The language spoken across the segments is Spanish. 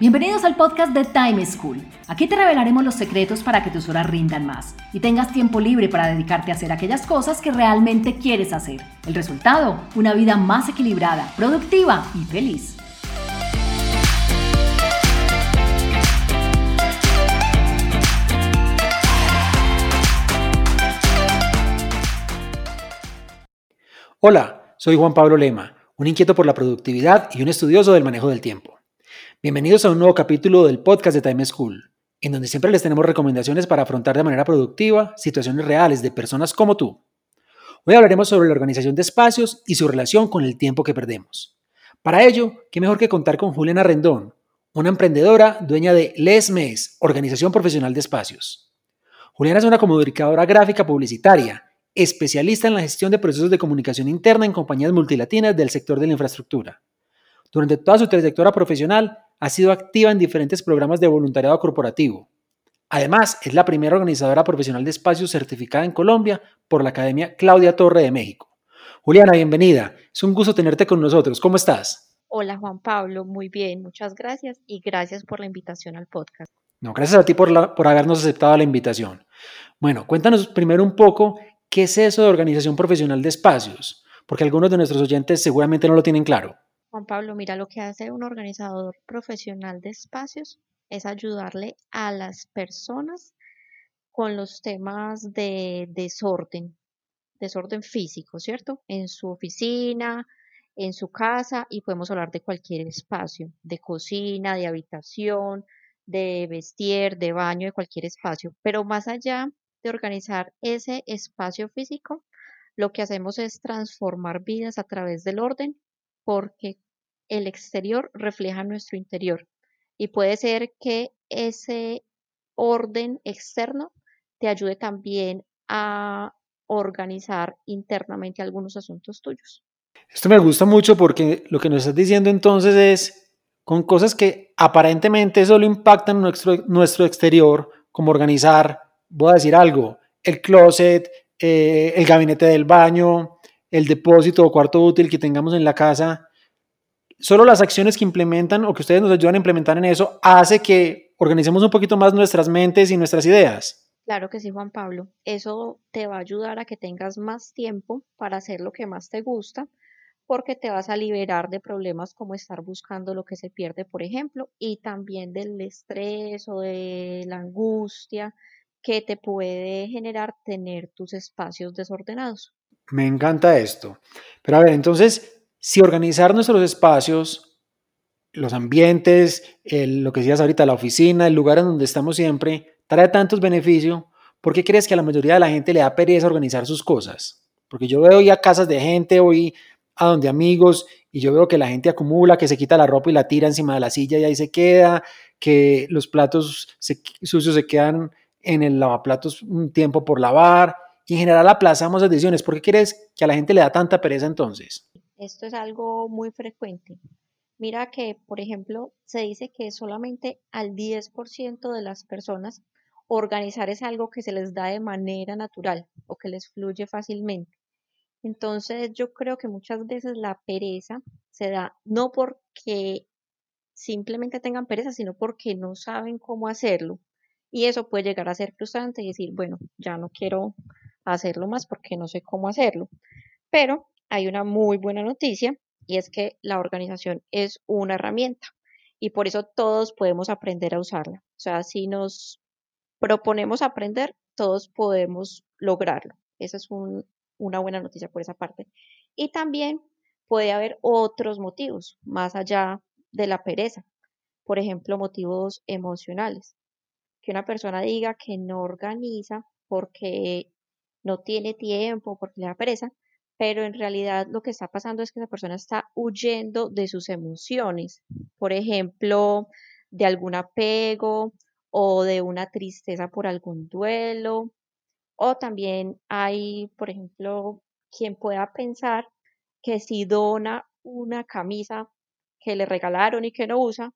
Bienvenidos al podcast de Time School. Aquí te revelaremos los secretos para que tus horas rindan más y tengas tiempo libre para dedicarte a hacer aquellas cosas que realmente quieres hacer. El resultado, una vida más equilibrada, productiva y feliz. Hola, soy Juan Pablo Lema, un inquieto por la productividad y un estudioso del manejo del tiempo. Bienvenidos a un nuevo capítulo del podcast de Time School, en donde siempre les tenemos recomendaciones para afrontar de manera productiva situaciones reales de personas como tú. Hoy hablaremos sobre la organización de espacios y su relación con el tiempo que perdemos. Para ello, qué mejor que contar con Juliana Rendón, una emprendedora dueña de Les Mes, Organización Profesional de Espacios. Juliana es una comunicadora gráfica publicitaria, especialista en la gestión de procesos de comunicación interna en compañías multilatinas del sector de la infraestructura. Durante toda su trayectoria profesional, ha sido activa en diferentes programas de voluntariado corporativo. Además, es la primera organizadora profesional de espacios certificada en Colombia por la Academia Claudia Torre de México. Juliana, bienvenida. Es un gusto tenerte con nosotros. ¿Cómo estás? Hola Juan Pablo, muy bien, muchas gracias y gracias por la invitación al podcast. No, gracias a ti por, por habernos aceptado la invitación. Bueno, cuéntanos primero un poco qué es eso de organización profesional de espacios, porque algunos de nuestros oyentes seguramente no lo tienen claro. Juan Pablo, mira, lo que hace un organizador profesional de espacios es ayudarle a las personas con los temas de desorden, desorden físico, ¿cierto? En su oficina, en su casa y podemos hablar de cualquier espacio, de cocina, de habitación, de vestir, de baño, de cualquier espacio. Pero más allá de organizar ese espacio físico, lo que hacemos es transformar vidas a través del orden porque el exterior refleja nuestro interior y puede ser que ese orden externo te ayude también a organizar internamente algunos asuntos tuyos. Esto me gusta mucho porque lo que nos estás diciendo entonces es con cosas que aparentemente solo impactan nuestro, nuestro exterior, como organizar, voy a decir algo, el closet, eh, el gabinete del baño, el depósito o cuarto útil que tengamos en la casa, solo las acciones que implementan o que ustedes nos ayudan a implementar en eso hace que organicemos un poquito más nuestras mentes y nuestras ideas. Claro que sí, Juan Pablo. Eso te va a ayudar a que tengas más tiempo para hacer lo que más te gusta, porque te vas a liberar de problemas como estar buscando lo que se pierde, por ejemplo, y también del estrés o de la angustia que te puede generar tener tus espacios desordenados. Me encanta esto. Pero a ver, entonces, si organizar nuestros espacios, los ambientes, lo que decías ahorita, la oficina, el lugar en donde estamos siempre, trae tantos beneficios, ¿por qué crees que a la mayoría de la gente le da pereza organizar sus cosas? Porque yo veo ya casas de gente, voy a donde amigos y yo veo que la gente acumula, que se quita la ropa y la tira encima de la silla y ahí se queda, que los platos sucios se quedan en el lavaplatos un tiempo por lavar y en general aplazamos las decisiones. ¿Por qué crees que a la gente le da tanta pereza entonces? Esto es algo muy frecuente. Mira que, por ejemplo, se dice que solamente al 10% de las personas organizar es algo que se les da de manera natural o que les fluye fácilmente. Entonces yo creo que muchas veces la pereza se da no porque simplemente tengan pereza, sino porque no saben cómo hacerlo. Y eso puede llegar a ser frustrante y decir, bueno, ya no quiero hacerlo más porque no sé cómo hacerlo. Pero hay una muy buena noticia y es que la organización es una herramienta y por eso todos podemos aprender a usarla. O sea, si nos proponemos aprender, todos podemos lograrlo. Esa es una buena noticia por esa parte. Y también puede haber otros motivos más allá de la pereza. Por ejemplo, motivos emocionales. Que una persona diga que no organiza porque no tiene tiempo, porque le da pereza, pero en realidad lo que está pasando es que esa persona está huyendo de sus emociones, por ejemplo, de algún apego o de una tristeza por algún duelo, o también hay, por ejemplo, quien pueda pensar que si dona una camisa que le regalaron y que no usa,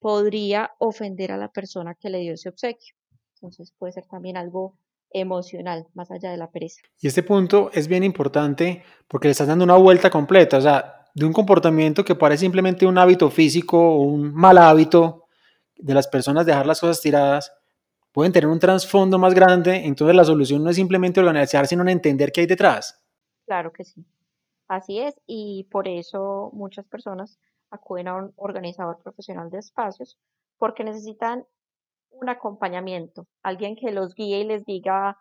podría ofender a la persona que le dio ese obsequio. Entonces puede ser también algo emocional, más allá de la pereza. Y este punto es bien importante porque le estás dando una vuelta completa. O sea, de un comportamiento que parece simplemente un hábito físico o un mal hábito de las personas dejar las cosas tiradas, pueden tener un trasfondo más grande, entonces la solución no es simplemente organizar, sino entender qué hay detrás. Claro que sí. Así es, y por eso muchas personas acuden a un organizador profesional de espacios porque necesitan un acompañamiento, alguien que los guíe y les diga,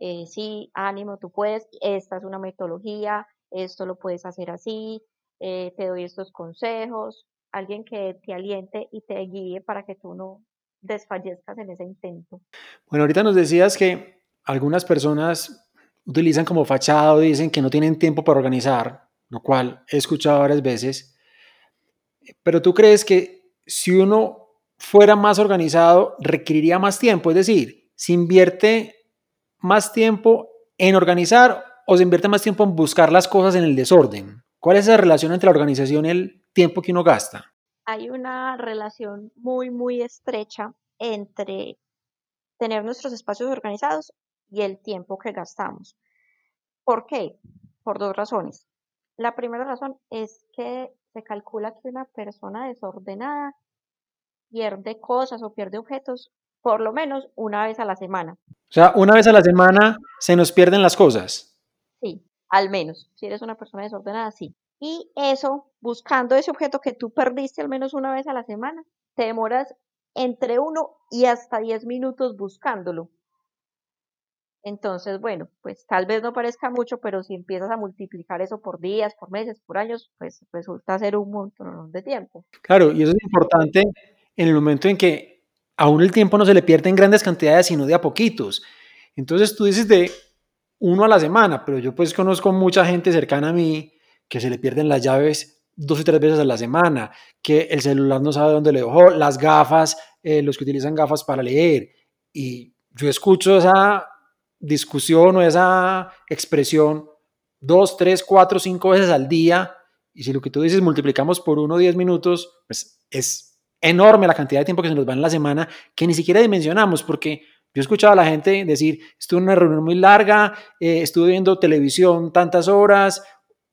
eh, sí, ánimo, tú puedes, esta es una metodología, esto lo puedes hacer así, eh, te doy estos consejos, alguien que te aliente y te guíe para que tú no desfallezcas en ese intento. Bueno, ahorita nos decías que algunas personas utilizan como fachado, dicen que no tienen tiempo para organizar, lo cual he escuchado varias veces, pero tú crees que si uno fuera más organizado, requeriría más tiempo, es decir, se invierte más tiempo en organizar o se invierte más tiempo en buscar las cosas en el desorden. ¿Cuál es esa relación entre la organización y el tiempo que uno gasta? Hay una relación muy, muy estrecha entre tener nuestros espacios organizados y el tiempo que gastamos. ¿Por qué? Por dos razones. La primera razón es que se calcula que una persona desordenada pierde cosas o pierde objetos por lo menos una vez a la semana. O sea, una vez a la semana se nos pierden las cosas. Sí, al menos. Si eres una persona desordenada, sí. Y eso, buscando ese objeto que tú perdiste al menos una vez a la semana, te demoras entre uno y hasta diez minutos buscándolo. Entonces, bueno, pues tal vez no parezca mucho, pero si empiezas a multiplicar eso por días, por meses, por años, pues resulta ser un montón de tiempo. Claro, y eso es importante en el momento en que aún el tiempo no se le pierde en grandes cantidades, sino de a poquitos. Entonces tú dices de uno a la semana, pero yo pues conozco mucha gente cercana a mí que se le pierden las llaves dos o tres veces a la semana, que el celular no sabe dónde le dejó, las gafas, eh, los que utilizan gafas para leer. Y yo escucho esa discusión o esa expresión dos, tres, cuatro, cinco veces al día. Y si lo que tú dices multiplicamos por uno, diez minutos, pues es enorme la cantidad de tiempo que se nos va en la semana que ni siquiera dimensionamos, porque yo he escuchado a la gente decir, estuve en una reunión muy larga, eh, estuve viendo televisión tantas horas,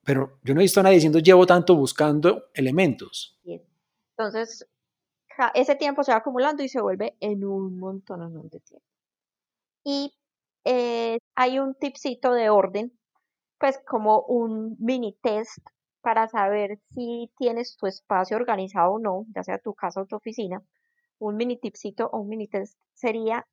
pero yo no he visto a nadie diciendo, llevo tanto buscando elementos. Entonces, ese tiempo se va acumulando y se vuelve en un montón de tiempo. Y eh, hay un tipcito de orden, pues como un mini test para saber si tienes tu espacio organizado o no, ya sea tu casa o tu oficina, un mini tipcito o un mini test sería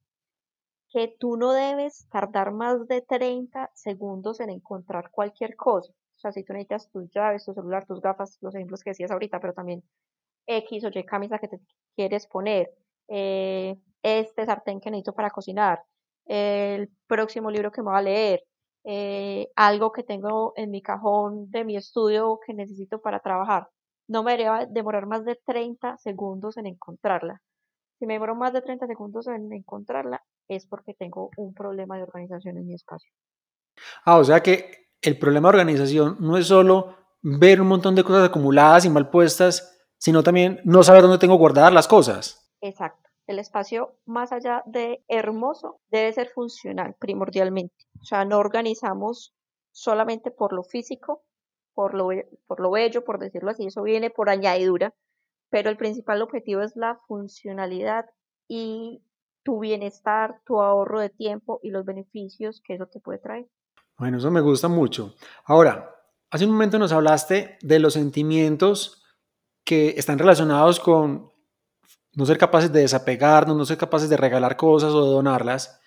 que tú no debes tardar más de 30 segundos en encontrar cualquier cosa. O sea, si tú necesitas tus llaves, tu celular, tus gafas, los ejemplos que decías ahorita, pero también X o Y camisa que te quieres poner, eh, este sartén que necesito para cocinar, el próximo libro que me va a leer, eh, algo que tengo en mi cajón de mi estudio que necesito para trabajar. No me debería demorar más de 30 segundos en encontrarla. Si me demoro más de 30 segundos en encontrarla, es porque tengo un problema de organización en mi espacio. Ah, o sea que el problema de organización no es solo ver un montón de cosas acumuladas y mal puestas, sino también no saber dónde tengo guardadas las cosas. Exacto. El espacio, más allá de hermoso, debe ser funcional primordialmente. O sea, no organizamos solamente por lo físico, por lo, por lo bello, por decirlo así, eso viene por añadidura, pero el principal objetivo es la funcionalidad y tu bienestar, tu ahorro de tiempo y los beneficios que eso te puede traer. Bueno, eso me gusta mucho. Ahora, hace un momento nos hablaste de los sentimientos que están relacionados con no ser capaces de desapegarnos, no ser capaces de regalar cosas o de donarlas,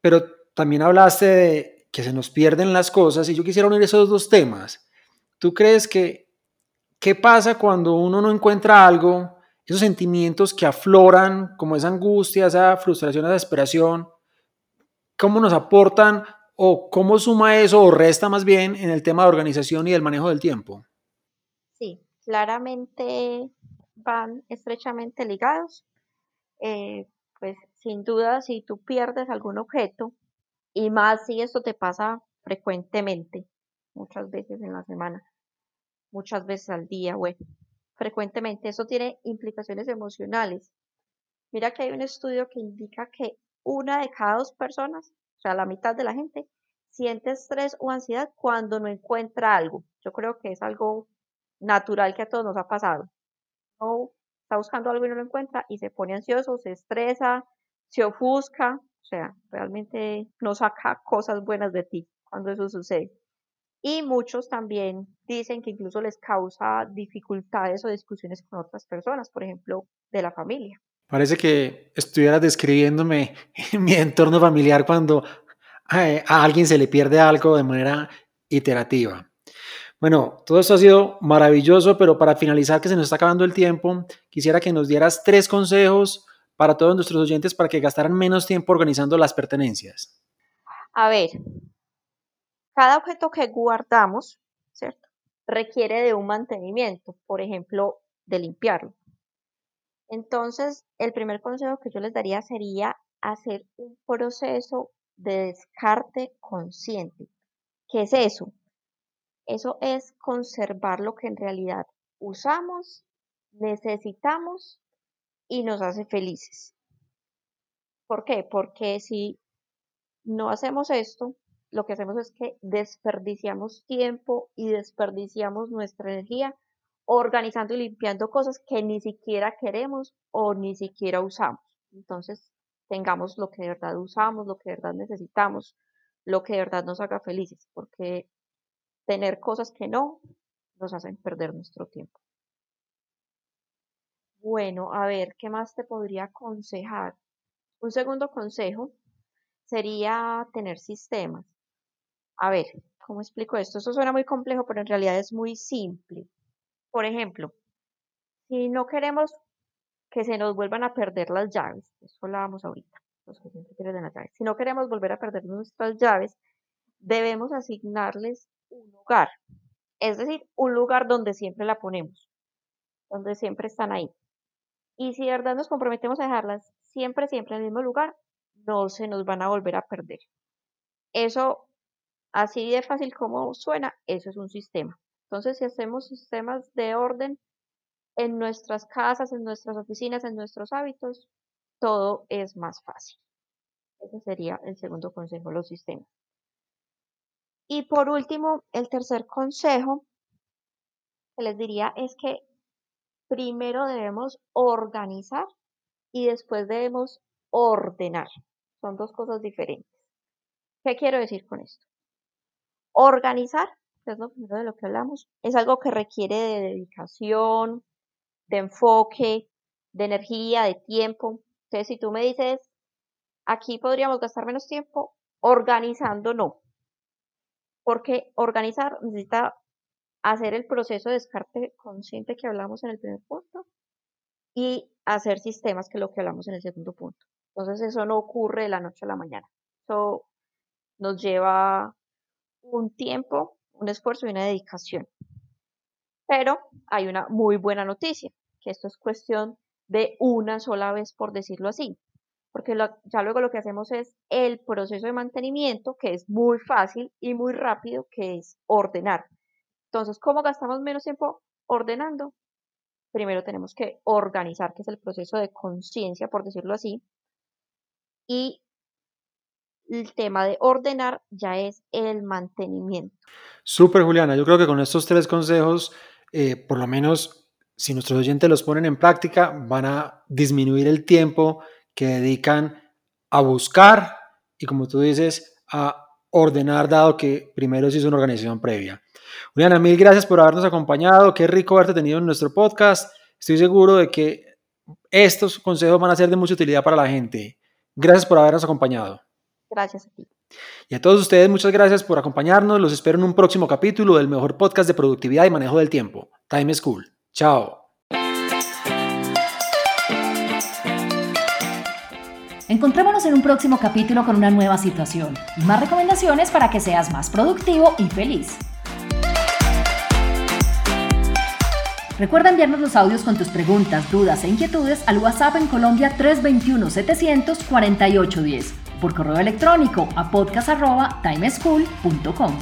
pero también hablaste de que se nos pierden las cosas y yo quisiera unir esos dos temas. ¿Tú crees que qué pasa cuando uno no encuentra algo, esos sentimientos que afloran, como esa angustia, esa frustración, esa desesperación, cómo nos aportan o cómo suma eso o resta más bien en el tema de organización y del manejo del tiempo? Sí, claramente estrechamente ligados. Eh, pues sin duda, si tú pierdes algún objeto, y más si esto te pasa frecuentemente, muchas veces en la semana, muchas veces al día, bueno, frecuentemente, eso tiene implicaciones emocionales. Mira que hay un estudio que indica que una de cada dos personas, o sea, la mitad de la gente, siente estrés o ansiedad cuando no encuentra algo. Yo creo que es algo natural que a todos nos ha pasado. No está buscando algo y no lo encuentra y se pone ansioso, se estresa, se ofusca, o sea, realmente no saca cosas buenas de ti cuando eso sucede. Y muchos también dicen que incluso les causa dificultades o discusiones con otras personas, por ejemplo, de la familia. Parece que estuvieras describiéndome mi entorno familiar cuando a alguien se le pierde algo de manera iterativa. Bueno, todo esto ha sido maravilloso, pero para finalizar, que se nos está acabando el tiempo, quisiera que nos dieras tres consejos para todos nuestros oyentes para que gastaran menos tiempo organizando las pertenencias. A ver, cada objeto que guardamos, ¿cierto? Requiere de un mantenimiento, por ejemplo, de limpiarlo. Entonces, el primer consejo que yo les daría sería hacer un proceso de descarte consciente. ¿Qué es eso? Eso es conservar lo que en realidad usamos, necesitamos y nos hace felices. ¿Por qué? Porque si no hacemos esto, lo que hacemos es que desperdiciamos tiempo y desperdiciamos nuestra energía organizando y limpiando cosas que ni siquiera queremos o ni siquiera usamos. Entonces, tengamos lo que de verdad usamos, lo que de verdad necesitamos, lo que de verdad nos haga felices, porque tener cosas que no nos hacen perder nuestro tiempo. Bueno, a ver, ¿qué más te podría aconsejar? Un segundo consejo sería tener sistemas. A ver, ¿cómo explico esto? Esto suena muy complejo, pero en realidad es muy simple. Por ejemplo, si no queremos que se nos vuelvan a perder las llaves, eso hablábamos ahorita, los que siempre. Si no queremos volver a perder nuestras llaves, debemos asignarles un lugar, es decir, un lugar donde siempre la ponemos, donde siempre están ahí. Y si de verdad nos comprometemos a dejarlas siempre, siempre en el mismo lugar, no se nos van a volver a perder. Eso, así de fácil como suena, eso es un sistema. Entonces, si hacemos sistemas de orden en nuestras casas, en nuestras oficinas, en nuestros hábitos, todo es más fácil. Ese sería el segundo consejo, los sistemas. Y por último, el tercer consejo que les diría es que primero debemos organizar y después debemos ordenar. Son dos cosas diferentes. ¿Qué quiero decir con esto? Organizar, que es lo primero de lo que hablamos, es algo que requiere de dedicación, de enfoque, de energía, de tiempo. Entonces, si tú me dices, aquí podríamos gastar menos tiempo, organizando no porque organizar necesita hacer el proceso de descarte consciente que hablamos en el primer punto y hacer sistemas, que lo que hablamos en el segundo punto. Entonces eso no ocurre de la noche a la mañana. Eso nos lleva un tiempo, un esfuerzo y una dedicación. Pero hay una muy buena noticia, que esto es cuestión de una sola vez, por decirlo así porque ya luego lo que hacemos es el proceso de mantenimiento, que es muy fácil y muy rápido, que es ordenar. Entonces, ¿cómo gastamos menos tiempo ordenando? Primero tenemos que organizar, que es el proceso de conciencia, por decirlo así. Y el tema de ordenar ya es el mantenimiento. Súper, Juliana. Yo creo que con estos tres consejos, eh, por lo menos si nuestros oyentes los ponen en práctica, van a disminuir el tiempo que dedican a buscar y, como tú dices, a ordenar, dado que primero se hizo una organización previa. Juliana, mil gracias por habernos acompañado. Qué rico haberte tenido en nuestro podcast. Estoy seguro de que estos consejos van a ser de mucha utilidad para la gente. Gracias por habernos acompañado. Gracias a ti. Y a todos ustedes, muchas gracias por acompañarnos. Los espero en un próximo capítulo del mejor podcast de productividad y manejo del tiempo, Time School. Chao. Encontrémonos en un próximo capítulo con una nueva situación y más recomendaciones para que seas más productivo y feliz. Recuerda enviarnos los audios con tus preguntas, dudas e inquietudes al WhatsApp en Colombia 321-700-4810 por correo electrónico a podcast.timeschool.com.